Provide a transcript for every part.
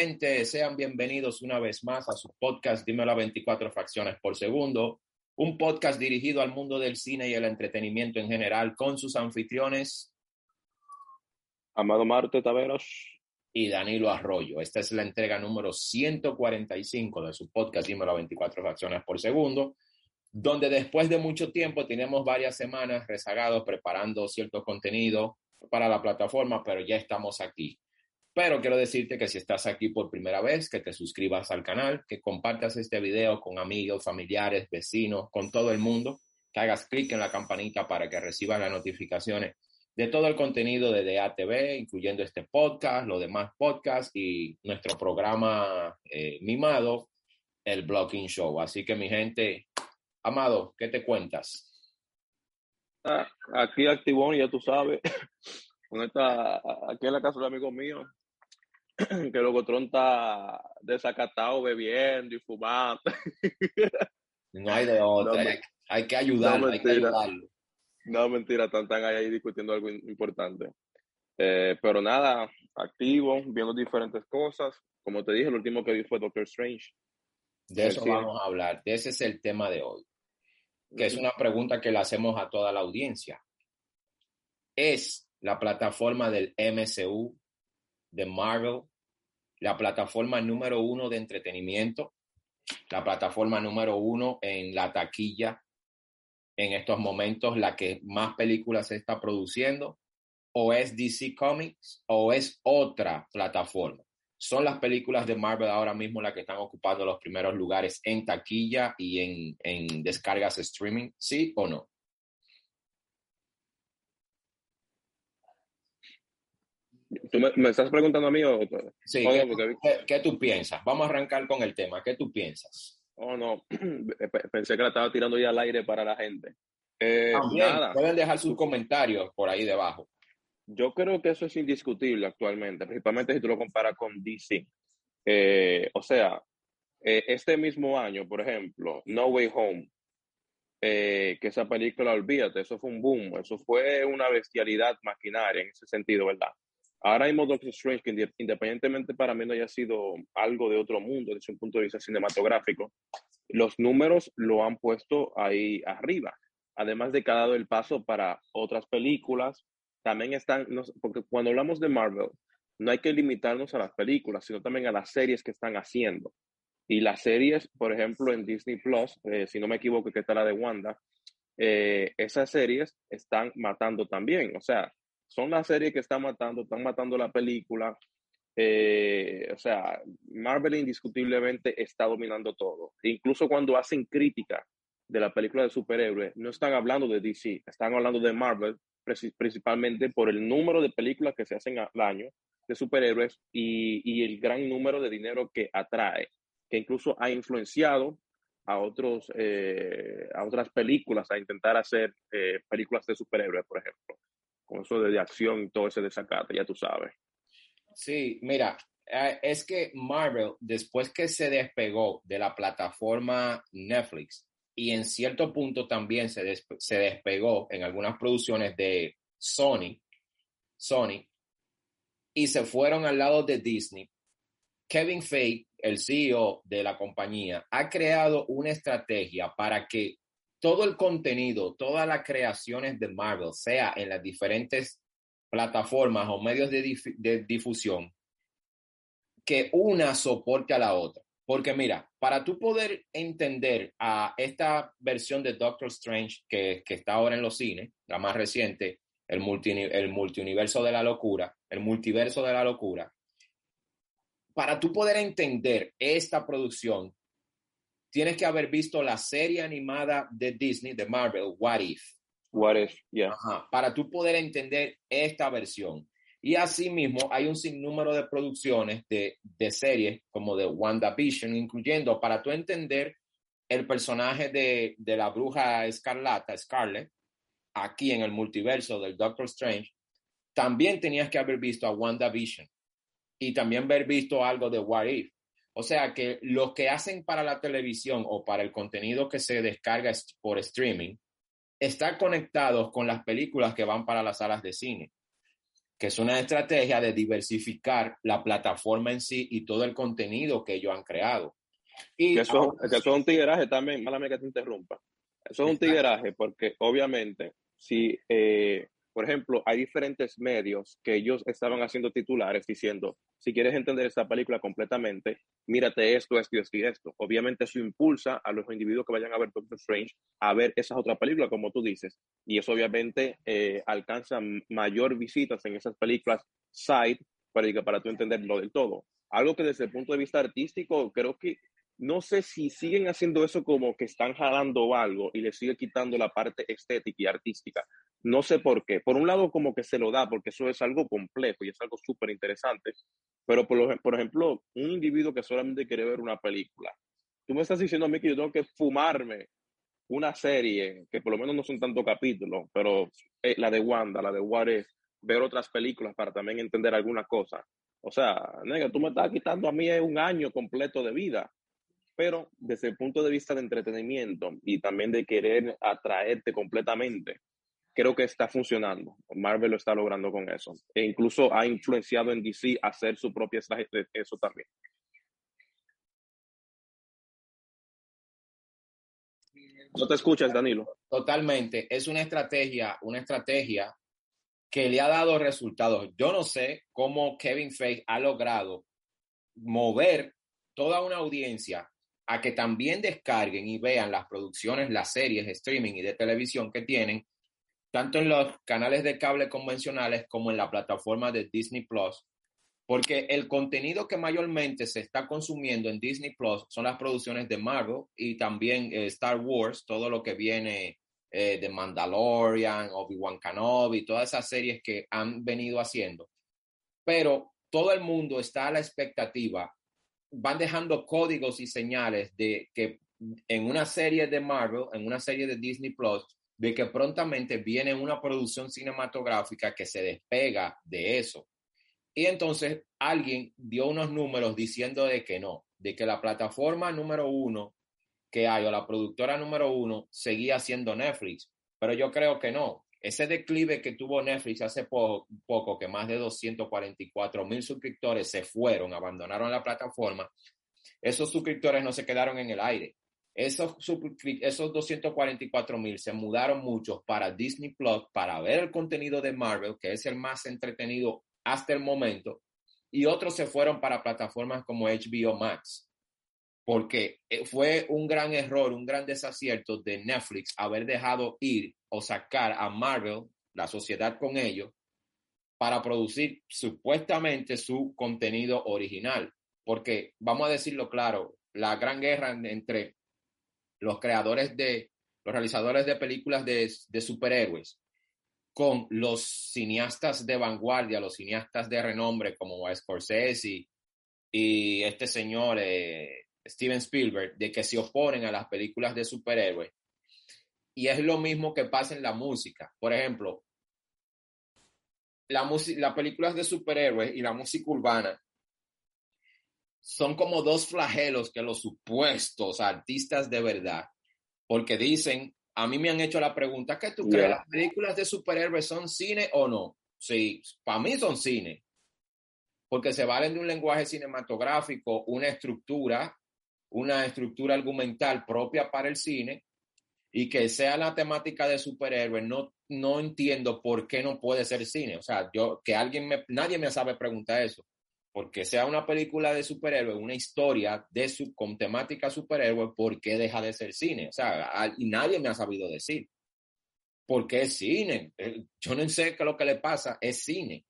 gente, sean bienvenidos una vez más a su podcast Dímelo a 24 fracciones por segundo, un podcast dirigido al mundo del cine y el entretenimiento en general con sus anfitriones. Amado Marte Taveros. Y Danilo Arroyo. Esta es la entrega número 145 de su podcast Dímelo a 24 fracciones por segundo, donde después de mucho tiempo tenemos varias semanas rezagados preparando cierto contenido para la plataforma, pero ya estamos aquí. Pero quiero decirte que si estás aquí por primera vez, que te suscribas al canal, que compartas este video con amigos, familiares, vecinos, con todo el mundo, que hagas clic en la campanita para que recibas las notificaciones de todo el contenido de DATV, incluyendo este podcast, los demás podcasts y nuestro programa eh, mimado, el Blocking Show. Así que mi gente, Amado, ¿qué te cuentas? Ah, aquí activón, ya tú sabes. Con esta, aquí en la casa de un amigo que luego Tron está desacatado bebiendo y fumando. No hay de otra, hay, que ayudarlo, no, hay que ayudarlo. No, mentira, están, ahí discutiendo algo importante. Eh, pero nada, activo, viendo diferentes cosas. Como te dije, el último que vi fue Doctor Strange. De eso vamos a hablar, de ese es el tema de hoy, que es una pregunta que le hacemos a toda la audiencia. ¿Es la plataforma del MCU, de Marvel, la plataforma número uno de entretenimiento, la plataforma número uno en la taquilla en estos momentos, la que más películas se está produciendo, o es DC Comics o es otra plataforma. Son las películas de Marvel ahora mismo las que están ocupando los primeros lugares en taquilla y en, en descargas streaming, ¿sí o no? ¿Tú me, estás preguntando a mí o...? Sí, ¿qué, tú piensas? Vamos a arrancar con el tema. ¿Qué tú piensas? Oh, no. Pensé que la estaba tirando ya al aire para la gente. Eh, pueden dejar sus comentarios por ahí debajo. Yo creo que eso es indiscutible actualmente, principalmente si tú lo comparas con DC. Eh, o sea, eh, este mismo año, por ejemplo, No Way Home, que esa película, olvídate, eso fue un boom, eso fue una bestialidad maquinaria en ese sentido, ¿verdad? Ahora mismo Doctor Strange, que independientemente para mí no haya sido algo de otro mundo desde un punto de vista cinematográfico, los números lo han puesto ahí arriba. Además de que ha dado el paso para otras películas, también están, porque cuando hablamos de Marvel, no hay que limitarnos a las películas, sino también a las series que están haciendo. Y las series, por ejemplo, en Disney Plus, eh, si no me equivoco, que está la de Wanda, eh, esas series están matando también. O sea, son las series que están matando, están matando la película. Eh, o sea, Marvel indiscutiblemente está dominando todo. incluso cuando hacen crítica de la película de superhéroes, no están hablando de DC, están hablando de Marvel, principalmente por el número de películas que se hacen al año de superhéroes y, el gran número de dinero que atrae, que incluso ha influenciado a, otros, eh, a otras películas a intentar hacer eh, películas de superhéroes, por ejemplo con eso de, acción y todo ese desacate, ya tú sabes. Sí, mira, eh, es que Marvel, después que se despegó de la plataforma Netflix y en cierto punto también se, se despegó en algunas producciones de Sony, Sony, y se fueron al lado de Disney, Kevin Feige, el CEO de la compañía, ha creado una estrategia para que todo el contenido, todas las creaciones de Marvel, sea en las diferentes plataformas o medios de, difusión, que una soporte a la otra. Porque mira, para tú poder entender a esta versión de Doctor Strange que, está ahora en los cines, la más reciente, el, multi, el multiuniverso de la locura, el multiverso de la locura, para tú poder entender esta producción, tienes que haber visto la serie animada de Disney, de Marvel, What If. What If, yeah. para tú poder entender esta versión. Y asimismo, hay un sinnúmero de producciones de, de series como de WandaVision, incluyendo para tú entender el personaje de, de la bruja escarlata, Scarlet, aquí en el multiverso del Doctor Strange, también tenías que haber visto a WandaVision y también haber visto algo de What If. O sea que lo que hacen para la televisión o para el contenido que se descarga por streaming está conectado con las películas que van para las salas de cine. que es una estrategia de diversificar la plataforma en sí y todo el contenido que ellos han creado. Y que eso, que eso es un tigueraje también, mala que te interrumpa. Eso es un tigueraje porque obviamente si eh, por ejemplo, hay diferentes medios que ellos estaban haciendo titulares diciendo, si quieres entender esta película completamente, mírate esto, esto y esto y esto. Obviamente eso impulsa a los individuos que vayan a ver Doctor Strange a ver esas otras películas, como tú dices. Y eso obviamente eh, alcanza mayor visitas en esas películas side para, para tú entenderlo del todo. Algo que desde el punto de vista artístico creo que no sé si siguen haciendo eso como que están jalando algo y le sigue quitando la parte estética y artística. No sé por qué. Por un lado, como que se lo da, porque eso es algo complejo y es algo súper interesante. Pero, por, por ejemplo, un individuo que solamente quiere ver una película. Tú me estás diciendo a mí que yo tengo que fumarme una serie, que por lo menos no son tantos capítulos, pero eh, la de Wanda, la de What ver otras películas para también entender alguna cosa. O sea, nega, tú me estás quitando a mí un año completo de vida pero desde el punto de vista de entretenimiento y también de querer atraerte completamente, creo que está funcionando. Marvel lo está logrando con eso. E incluso ha influenciado en DC a hacer su propia estrategia, eso también. No te escuchas, Danilo. Totalmente. Es una estrategia, una estrategia que le ha dado resultados. Yo no sé cómo Kevin Feige ha logrado mover toda una audiencia a que también descarguen y vean las producciones, las series de streaming y de televisión que tienen, tanto en los canales de cable convencionales como en la plataforma de Disney Plus, porque el contenido que mayormente se está consumiendo en Disney Plus son las producciones de Marvel y también eh, Star Wars, todo lo que viene eh, de Mandalorian, Obi-Wan Kenobi, todas esas series que han venido haciendo. Pero todo el mundo está a la expectativa van dejando códigos y señales de que en una serie de Marvel, en una serie de Disney Plus, de que prontamente viene una producción cinematográfica que se despega de eso. Y entonces alguien dio unos números diciendo de que no, de que la plataforma número uno que hay o la productora número uno seguía siendo Netflix, pero yo creo que no, ese declive que tuvo Netflix hace poco, que más de 244 mil suscriptores se fueron, abandonaron la plataforma, esos suscriptores no se quedaron en el aire. Esos, esos 244 mil se mudaron muchos para Disney Plus para ver el contenido de Marvel, que es el más entretenido hasta el momento, y otros se fueron para plataformas como HBO Max porque eh, fue un gran error, un gran desacierto de Netflix haber dejado ir o sacar a Marvel, la sociedad con ellos, para producir supuestamente su contenido original. Porque, vamos a decirlo claro, la gran guerra entre los creadores de, los realizadores de películas de, superhéroes con los cineastas de vanguardia, los cineastas de renombre como Scorsese y, este señor eh, Steven Spielberg, de que se oponen a las películas de superhéroes. Y es lo mismo que pasa en la música. Por ejemplo, la las películas de superhéroes y la música urbana son como dos flagelos que los supuestos artistas de verdad, porque dicen, a mí me han hecho la pregunta, ¿qué tú crees? ¿Las películas de superhéroes son cine o no? Sí, para mí son cine, porque se valen de un lenguaje cinematográfico, una estructura una estructura argumental propia para el cine y que sea la temática de superhéroes, no, no entiendo por qué no puede ser cine. O sea, yo, que alguien me, nadie me sabe preguntar eso. Porque sea una película de superhéroes, una historia de su, con temática superhéroe, ¿por qué deja de ser cine? O sea, y nadie me ha sabido decir. ¿Por qué es cine? Eh, yo no sé qué es lo que le pasa, es cine.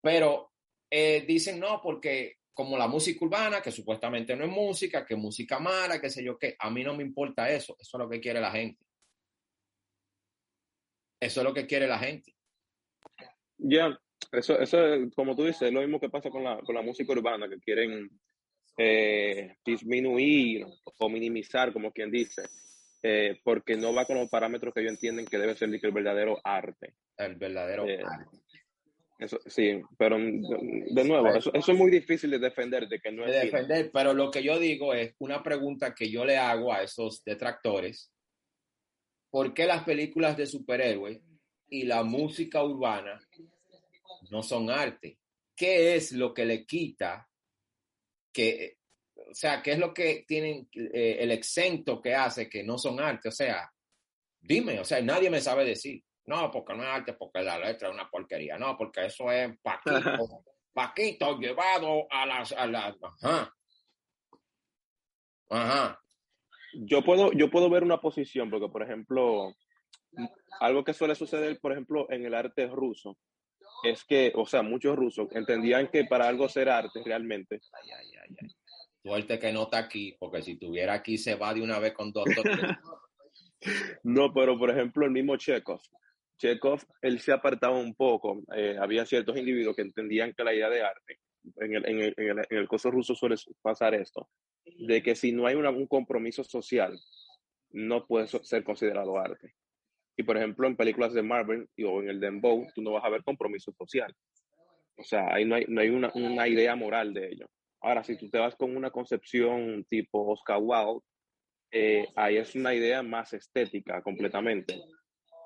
Pero eh, dicen no, porque como la música urbana, que supuestamente no es música, que música mala, qué sé yo qué. A mí no me importa eso. Eso es lo que quiere la gente. Eso es lo que quiere la gente. Ya, eso, eso, como tú dices, es lo mismo que pasa con la, con la música urbana, que quieren eh, disminuir o minimizar, como quien dice, eh, porque no va con los parámetros que ellos entienden que debe ser el verdadero arte. El verdadero eh, arte. Eso, sí, pero de nuevo, eso, es muy difícil de defender, de que no es defender, pero lo que yo digo es una pregunta que yo le hago a esos detractores. ¿Por qué las películas de superhéroes y la música urbana no son arte. ¿Qué es lo que le quita que, o sea, qué es lo que tienen eh, el exento que hace que no son arte? O sea, dime, o sea, nadie me sabe decir. No, porque no es arte, porque la letra es una porquería. No, porque eso es Paquito, Paquito llevado a las, a las, ajá. Ajá. Yo puedo, yo puedo ver una posición, porque por ejemplo, algo que suele suceder, por ejemplo, en el arte ruso, es que, o sea, muchos rusos entendían que para algo ser arte realmente. Ay, ay, ay, Suerte que no está aquí, porque si estuviera aquí se va de una vez con dos. no, pero por ejemplo, el mismo Chekhov. Chekhov, él se apartaba un poco. Eh, había ciertos individuos que entendían que la idea de arte, en el, en el, en el, en el curso ruso suele pasar esto, de que si no hay una, un compromiso social, no puede ser considerado arte. Y por ejemplo, en películas de Marvel o en el Dembow, tú no vas a ver compromiso social. O sea, ahí no hay, no hay una, una, idea moral de ello. Ahora, si tú te vas con una concepción tipo Oscar Wilde, eh, ahí es una idea más estética completamente,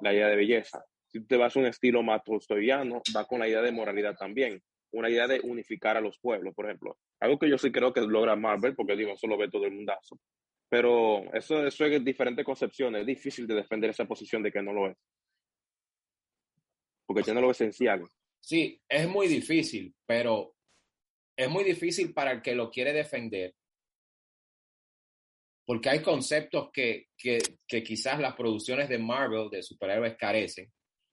la idea de belleza. Si te vas a un estilo más tolstoyano, va con la idea de moralidad también, una idea de unificar a los pueblos, por ejemplo. Algo que yo sí creo que logra Marvel, porque digo, eso lo ve todo el mundazo. Pero eso, eso es diferentes concepciones. Es difícil de defender esa posición de que no lo es. Porque tiene lo esencial. Sí, es muy difícil, pero es muy difícil para el que lo quiere defender. Porque hay conceptos que, que, que quizás las producciones de Marvel, de superhéroes, carecen.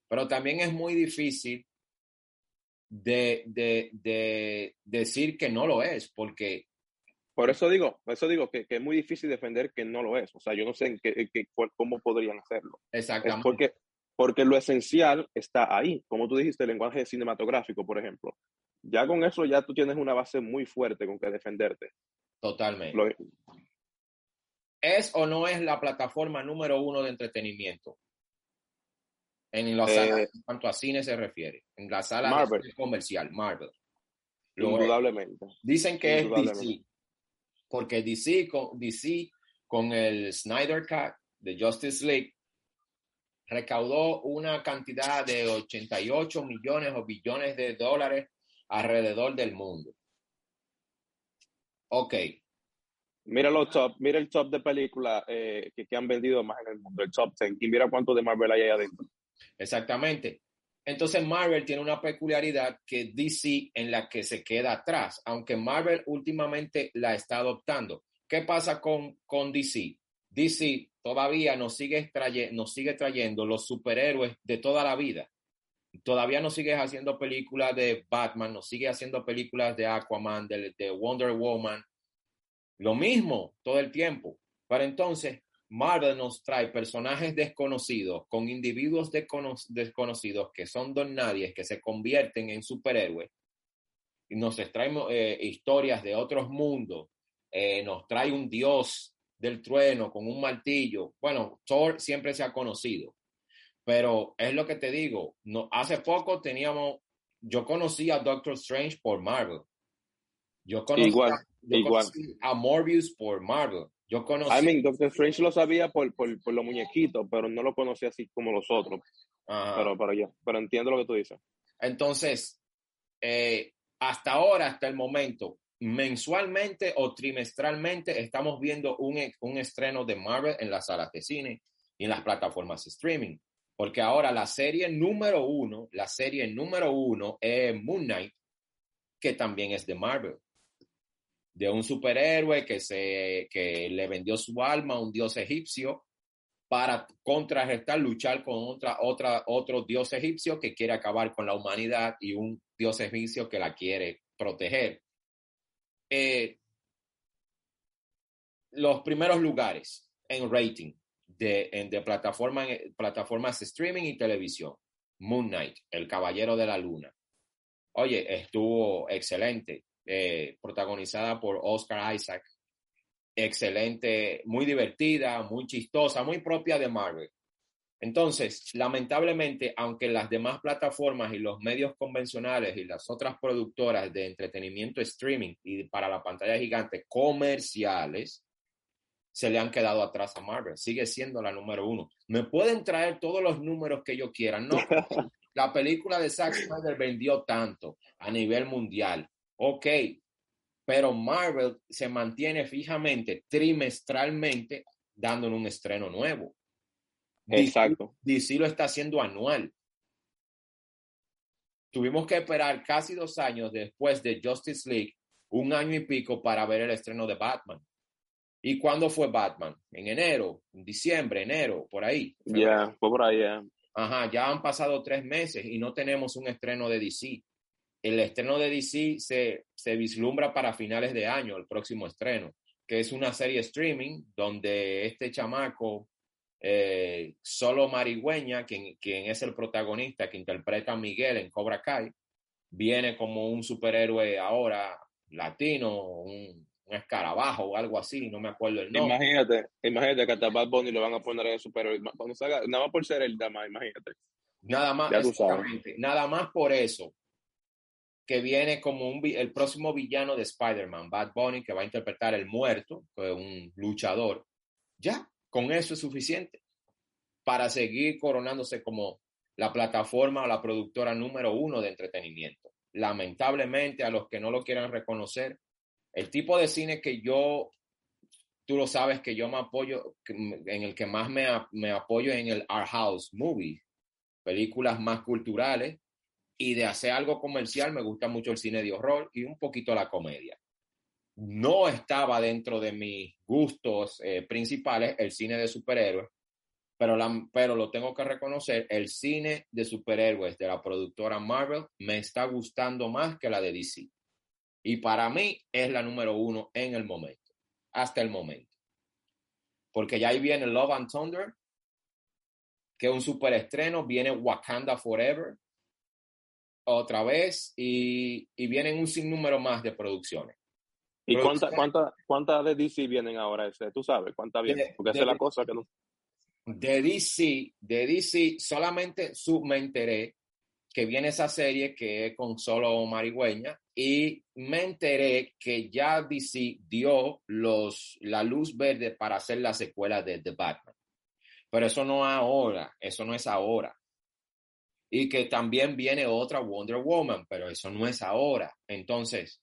Pero también es muy difícil de, de, de, decir que no lo es, porque por eso digo, por eso digo que, que, es muy difícil defender que no lo es. O sea, yo no sé en qué, qué, cómo podrían hacerlo. Exactamente. Es porque, porque lo esencial está ahí. Como tú dijiste, el lenguaje cinematográfico, por ejemplo. Ya con eso ya tú tienes una base muy fuerte con que defenderte. Totalmente. Lo, ¿Es o no es la plataforma número uno de entretenimiento? En los eh, en cuanto a cine se refiere. En la sala comercial, Marvel. Indudablemente. Dicen que es DC porque DC con, DC con el Snyder Cut de Justice League recaudó una cantidad de 88 millones o billones de dólares alrededor del mundo. Ok. Mira los top, mira el top de películas eh, que, han vendido más en el mundo, el top 10, y mira cuánto de Marvel hay ahí adentro. Exactamente. Entonces Marvel tiene una peculiaridad que DC en la que se queda atrás, aunque Marvel últimamente la está adoptando. ¿Qué pasa con, con DC? DC todavía nos sigue, nos sigue trayendo los superhéroes de toda la vida. Todavía nos sigue haciendo películas de Batman, nos sigue haciendo películas de Aquaman, de Wonder Woman. Lo mismo todo el tiempo. Pero entonces, Marvel nos trae personajes desconocidos con individuos desconocidos que son don nadie, que se convierten en superhéroes. Y nos trae eh, historias de otros mundos. Eh, nos trae un dios del trueno con un martillo. Bueno, Thor siempre se ha conocido. Pero es lo que te digo. No, hace poco teníamos, yo conocí a Doctor Strange por Marvel. Yo conocí, igual, yo igual. Conocí a Morbius por Marvel. Yo conocí. I mean, Doctor Strange lo sabía por, por, por los muñequitos, pero no lo conocía así como los otros. Pero, pero, ya, pero entiendo lo que tú dices. Entonces, eh, hasta ahora, hasta el momento, mensualmente o trimestralmente, estamos viendo un, un estreno de Marvel en las salas de cine y en las plataformas de streaming. Porque ahora la serie número uno, la serie número uno es Moon Knight, que también es de Marvel de un superhéroe que, se, que le vendió su alma a un dios egipcio para contrarrestar, luchar con otra, otro dios egipcio que quiere acabar con la humanidad y un dios egipcio que la quiere proteger. Eh, los primeros lugares en rating de, en, de plataforma, plataformas streaming y televisión. Moon Knight, El Caballero de la Luna. Oye, estuvo excelente. Eh, protagonizada por Oscar Isaac. Excelente, muy divertida, muy chistosa, muy propia de Marvel. Entonces, lamentablemente, aunque las demás plataformas y los medios convencionales y las otras productoras de entretenimiento streaming y para la pantalla gigante comerciales se le han quedado atrás a Marvel, sigue siendo la número uno. Me pueden traer todos los números que yo quiera, no, la película de Zack Snyder vendió tanto a nivel mundial. Ok, pero Marvel se mantiene fijamente, trimestralmente, dando un estreno nuevo. Exacto. DC, DC lo está haciendo anual. Tuvimos que esperar casi dos años después de Justice League, un año y pico, para ver el estreno de Batman. ¿Y cuándo fue Batman? En enero, en diciembre, enero, por ahí. Ya, fue por ahí, ya. Ajá, ya han pasado tres meses y no tenemos un estreno de DC el estreno de DC se, se vislumbra para finales de año, el próximo estreno, que es una serie streaming donde este chamaco, eh, solo Marigüeña, quien, quien es el protagonista que interpreta a Miguel en Cobra Kai, viene como un superhéroe ahora latino, un, escarabajo o algo así, no me acuerdo el nombre. Imagínate, imagínate que hasta Bad Bunny lo van a poner en superhéroe. Cuando salga, nada más por ser el dama, imagínate. Nada más, nada más por eso que viene como un, el próximo villano de Spider-Man, Bad Bunny, que va a interpretar el muerto, un luchador. Ya, con eso es suficiente para seguir coronándose como la plataforma o la productora número uno de entretenimiento. Lamentablemente, a los que no lo quieran reconocer, el tipo de cine que yo, tú lo sabes que yo me apoyo, en el que más me, me apoyo en el art house movie, películas más culturales, y de hacer algo comercial me gusta mucho el cine de horror y un poquito la comedia. No estaba dentro de mis gustos eh, principales el cine de superhéroes, pero, la, pero lo tengo que reconocer, el cine de superhéroes de la productora Marvel me está gustando más que la de DC. Y para mí es la número uno en el momento, hasta el momento. Porque ya ahí viene Love and Thunder, que es un superestreno, viene Wakanda Forever, otra vez y, y vienen un sinnúmero más de producciones. ¿Y cuántas cuánta, cuánta de DC vienen ahora? Ese? ¿Tú sabes cuántas vienen? Porque esa es la cosa que no... De DC, de DC, solamente su, me enteré que viene esa serie que es con solo Marigüeña y me enteré que ya DC dio los, la luz verde para hacer la secuela de The Batman. Pero eso no ahora, eso no es ahora y que también viene otra Wonder Woman, pero eso no es ahora. Entonces,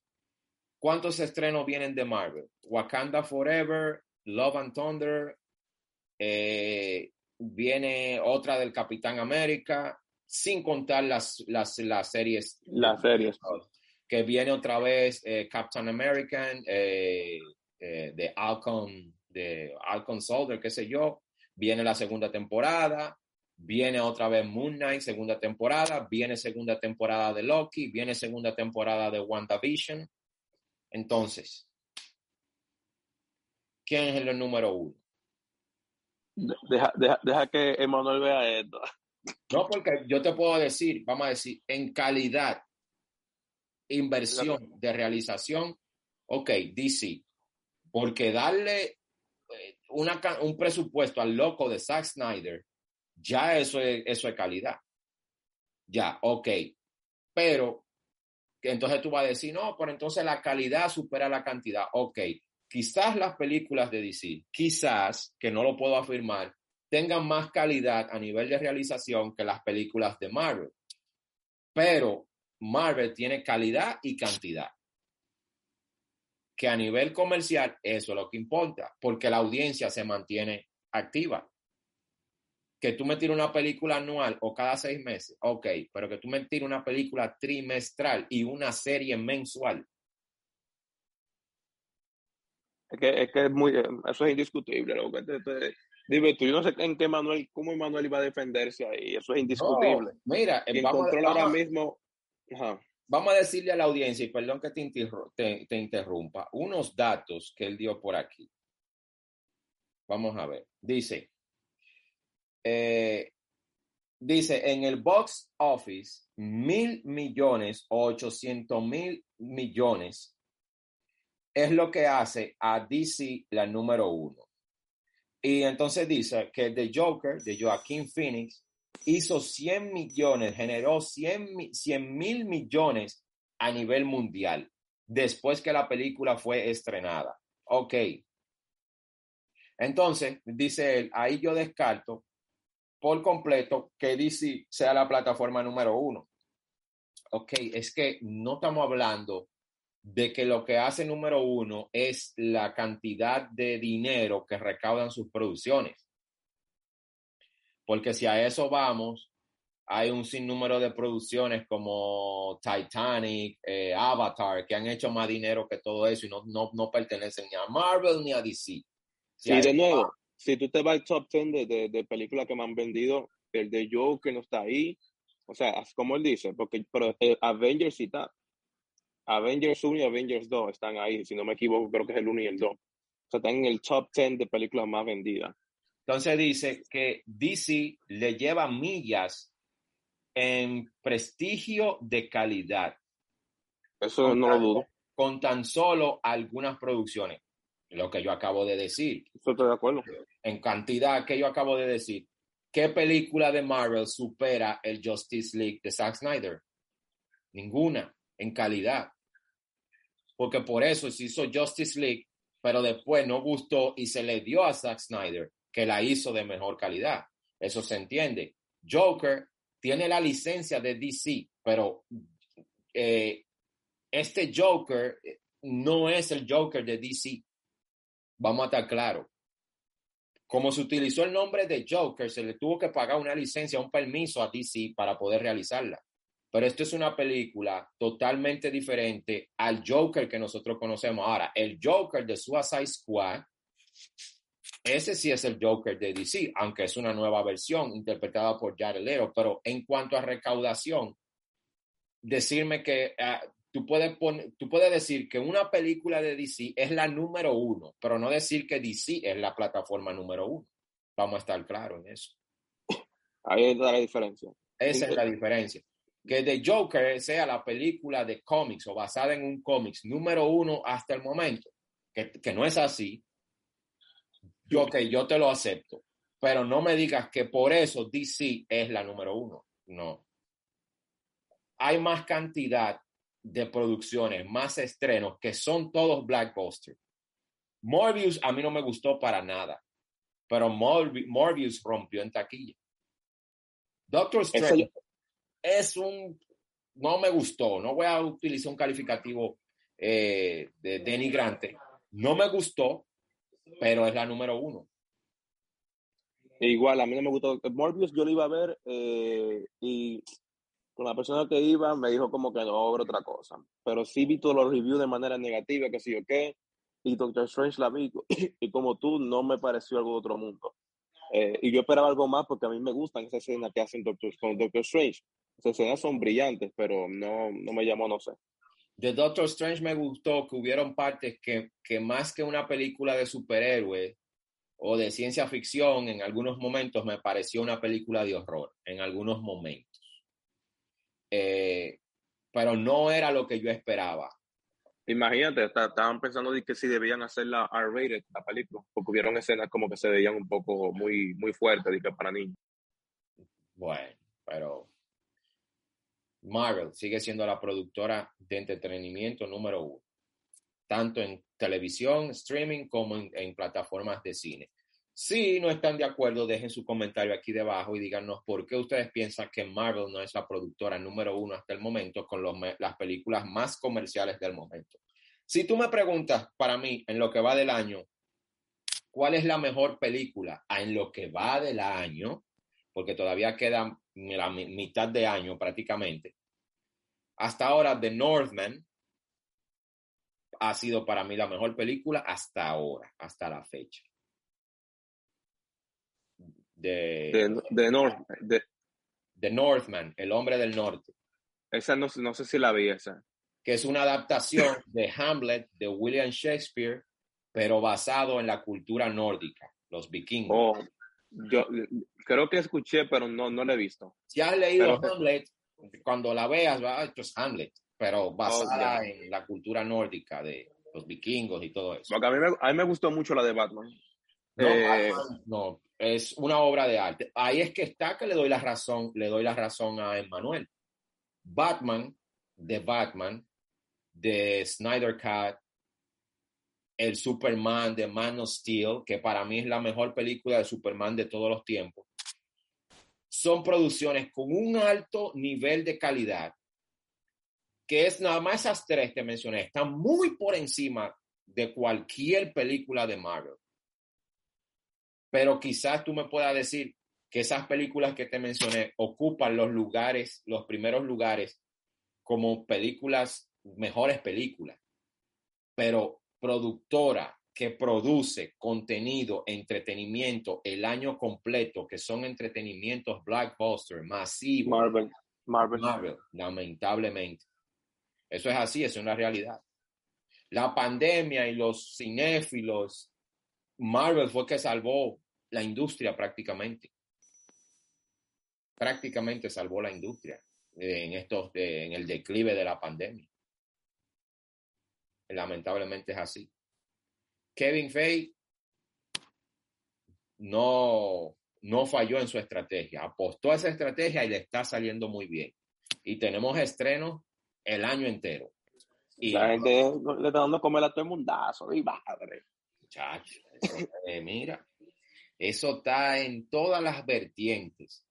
¿cuántos estrenos vienen de Marvel? Wakanda Forever, Love and Thunder, eh, viene otra del Capitán América, sin contar las, las, las series. Las series. Que viene otra vez eh, Captain American, eh, de Alcon, de Alcon Soldier, qué sé yo. Viene la segunda temporada Viene otra vez Moon Knight, segunda temporada. Viene segunda temporada de Loki. Viene segunda temporada de WandaVision. Entonces, ¿quién es el número uno? Deja, deja, deja que Emanuel vea esto. No, porque yo te puedo decir, vamos a decir, en calidad, inversión de realización, ok, DC, porque darle eh, una, un presupuesto al loco de Zack Snyder ya eso es, eso es calidad. Ya, ok. Pero entonces tú vas a decir, no, pero entonces la calidad supera la cantidad. Ok, quizás las películas de DC, quizás, que no lo puedo afirmar, tengan más calidad a nivel de realización que las películas de Marvel. Pero Marvel tiene calidad y cantidad. Que a nivel comercial eso es lo que importa, porque la audiencia se mantiene activa que tú me tires una película anual o cada seis meses, ok, pero que tú me tires una película trimestral y una serie mensual. Es que es, que es muy, eso es indiscutible. Dime tú, yo no sé en qué Manuel, cómo Manuel iba a defenderse ahí, eso es indiscutible. mira, vamos, ahora mismo. Vamos a decirle a la audiencia, y perdón que te, te interrumpa, unos datos que él dio por aquí. Vamos a ver. Dice, eh, dice, en el box office, mil millones o ochocientos mil millones es lo que hace a DC la número uno. Y entonces dice que The Joker de Joaquín Phoenix hizo 100 millones, generó 100 mil millones a nivel mundial después que la película fue estrenada. Ok. Entonces, dice él, ahí yo descarto por completo que DC sea la plataforma número uno. Ok, es que no estamos hablando de que lo que hace número uno es la cantidad de dinero que recaudan sus producciones. Porque si a eso vamos, hay un sinnúmero de producciones como Titanic, eh, Avatar, que han hecho más dinero que todo eso y no, no, no pertenecen ni a Marvel ni a DC. Si sí, de nuevo, si tú te vas al top 10 de, de, películas que me han vendido, el de Joker no está ahí. O sea, como él dice, porque pero, eh, Avengers sí está. Avengers 1 y Avengers 2 están ahí, si no me equivoco, creo que es el 1 y el 2. O sea, están en el top 10 de películas más vendidas. Entonces dice que DC le lleva millas en prestigio de calidad. Eso no lo dudo. Con tan solo algunas producciones lo que yo acabo de decir. Estoy de acuerdo. En cantidad que yo acabo de decir. ¿Qué película de Marvel supera el Justice League de Zack Snyder? Ninguna, en calidad. Porque por eso se hizo Justice League, pero después no gustó y se le dio a Zack Snyder, que la hizo de mejor calidad. Eso se entiende. Joker tiene la licencia de DC, pero eh, este Joker no es el Joker de DC. Vamos a estar claros. Como se utilizó el nombre de Joker, se le tuvo que pagar una licencia, un permiso a DC para poder realizarla. Pero esto es una película totalmente diferente al Joker que nosotros conocemos. Ahora, el Joker de Suicide Squad, ese sí es el Joker de DC, aunque es una nueva versión interpretada por Jared Leto. Pero en cuanto a recaudación, decirme que uh, tú puedes, tú puedes decir que una película de DC es la número uno, pero no decir que DC es la plataforma número uno. Vamos a estar claros en eso. Ahí está la diferencia. Esa es la diferencia. Que The Joker sea la película de cómics o basada en un cómics número uno hasta el momento, que, que no es así, yo que yo te lo acepto, pero no me digas que por eso DC es la número uno. No. Hay más cantidad de producciones, más estrenos, que son todos blockbusters. Morbius a mí no me gustó para nada, pero Morbius rompió en taquilla. Doctor Strange es un, no me gustó, no voy a utilizar un calificativo eh, de denigrante, no me gustó, pero es la número uno. Igual, a mí no me gustó. Morbius yo lo iba a ver eh, y con la persona que iba me dijo como que no va a ver otra cosa. Pero sí vi todos los reviews de manera negativa, que sí yo qué. Y Doctor Strange la vi y como tú no me pareció algo de otro mundo. Eh, y yo esperaba algo más porque a mí me gustan esas escenas que hacen Doctor, con Doctor Strange. Esas escenas son brillantes, pero no, no me llamó, no sé. De Doctor Strange me gustó que hubieron partes que, que más que una película de superhéroes o de ciencia ficción, en algunos momentos me pareció una película de horror, en algunos momentos. Eh, pero no era lo que yo esperaba. Imagínate, estaban pensando de que si debían hacer la R-rated, la película, porque hubieron escenas como que se veían un poco muy, muy fuertes de que para niños. Bueno, pero Marvel sigue siendo la productora de entretenimiento número uno, tanto en televisión, streaming, como en plataformas de cine. Si no están de acuerdo, dejen su comentario aquí debajo y díganos por qué ustedes piensan que Marvel no es la productora número uno hasta el momento con las películas más comerciales del momento. Si tú me preguntas para mí en lo que va del año, ¿cuál es la mejor película en lo que va del año? Porque todavía queda la mitad de año prácticamente. Hasta ahora, The Northman ha sido para mí la mejor película hasta ahora, hasta la fecha de, de, North, de, Northman, El hombre del norte. Esa no, no sé si la vi esa. Que es una adaptación de Hamlet de William Shakespeare, pero basado en la cultura nórdica, los vikingos. Oh, yo creo que escuché, pero no, no la he visto. Si has leído Hamlet, cuando la veas, va, esto es Hamlet, pero basada oh, en la cultura nórdica de los vikingos y todo eso. a, mí me, a mí me gustó mucho la de Batman. No, eh, no, es una obra de arte. Ahí es que está que le doy la razón, le doy la razón a Emmanuel. Batman, de Batman, de Snyder Cut, el Superman de Man of Steel, que para mí es la mejor película de Superman de todos los tiempos. son producciones con un alto nivel de calidad, que es nada más esas tres que mencioné, están muy por encima de cualquier película de Marvel. Pero quizás tú me puedas decir que esas películas que te mencioné ocupan los lugares, los primeros lugares como películas, mejores películas. Pero productora que produce contenido, entretenimiento el año completo, que son entretenimientos blockbuster, masivos. Marvel. Marvel. Marvel, lamentablemente. Eso es así, es una realidad. La pandemia y los cinéfilos, Marvel fue que salvó la industria prácticamente. Prácticamente salvó la industria en estos, en el declive de la pandemia. Lamentablemente es así. Kevin Feige no, no falló en su estrategia, apostó a esa estrategia y le está saliendo muy bien. Y tenemos estrenos el año entero. Y la gente le está dando comer a todo el mundazo, y madre. Eh, mira, eso está en todas las vertientes,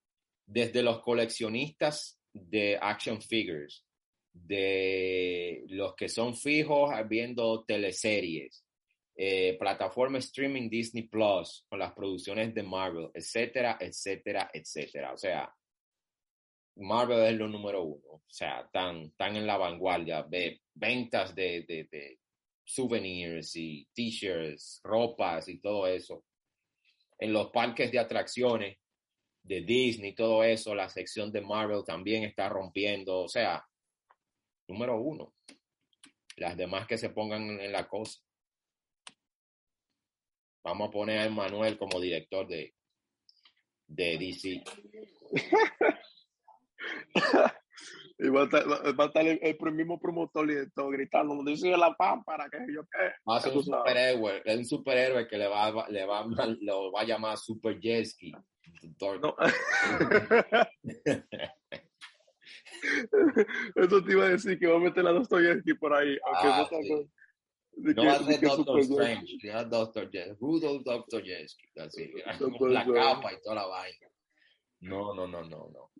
desde los coleccionistas de action figures, de los que son fijos viendo teleseries, eh, streaming Disney Plus, con las producciones de Marvel, etcétera, etcétera, etcétera. O sea, Marvel es lo número uno. O sea, están, tan en la vanguardia de ventas de, de, de souvenirs y t-shirts, ropas y todo eso. En los parques de atracciones de Disney, todo eso, la sección de Marvel también está rompiendo. O sea, número uno. Las demás que se pongan en la cosa. Vamos a poner a Manuel como director de, de DC. y va a estar, va a estar el, el, mismo promotor y todo gritando, no dice la pámpara, que yo qué. Va a ser un superhéroe, es un superhéroe que le va, le va, lo va a llamar Super Jesky. No. Eso te iba a decir que va a meter a Dostoyevsky por ahí. Aunque Ah, no sí. de No que- va a ser Doctor Strange, ya Doctor Jesky, así, Doctor con la capa y toda la vaina. No, no, no, no, no.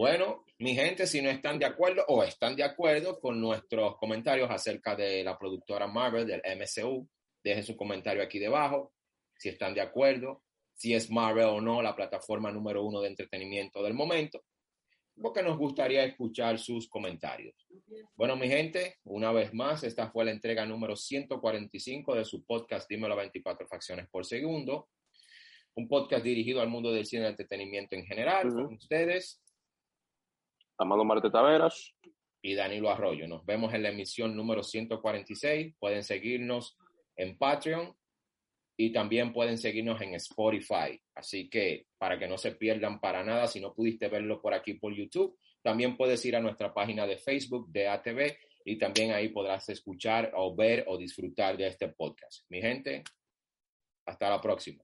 Bueno, mi gente, si no están de acuerdo o están de acuerdo con nuestros comentarios acerca de la productora Marvel, del MCU, dejen su comentario aquí debajo. Si están de acuerdo, si es Marvel o no la plataforma número uno de entretenimiento del momento, porque nos gustaría escuchar sus comentarios. Bueno, mi gente, una vez más, esta fue la entrega número 145 de su podcast Dímelo a 24 facciones por segundo. Un podcast dirigido al mundo del cine y entretenimiento en general, con ustedes Amado Marte Taveras. y Danilo Arroyo. Nos vemos en la emisión número 146. Pueden seguirnos en Patreon y también pueden seguirnos en Spotify. Así que para que no se pierdan para nada, si no pudiste verlo por aquí por YouTube, también puedes ir a nuestra página de Facebook de ATV y también ahí podrás escuchar o ver o disfrutar de este podcast. Mi gente, hasta la próxima.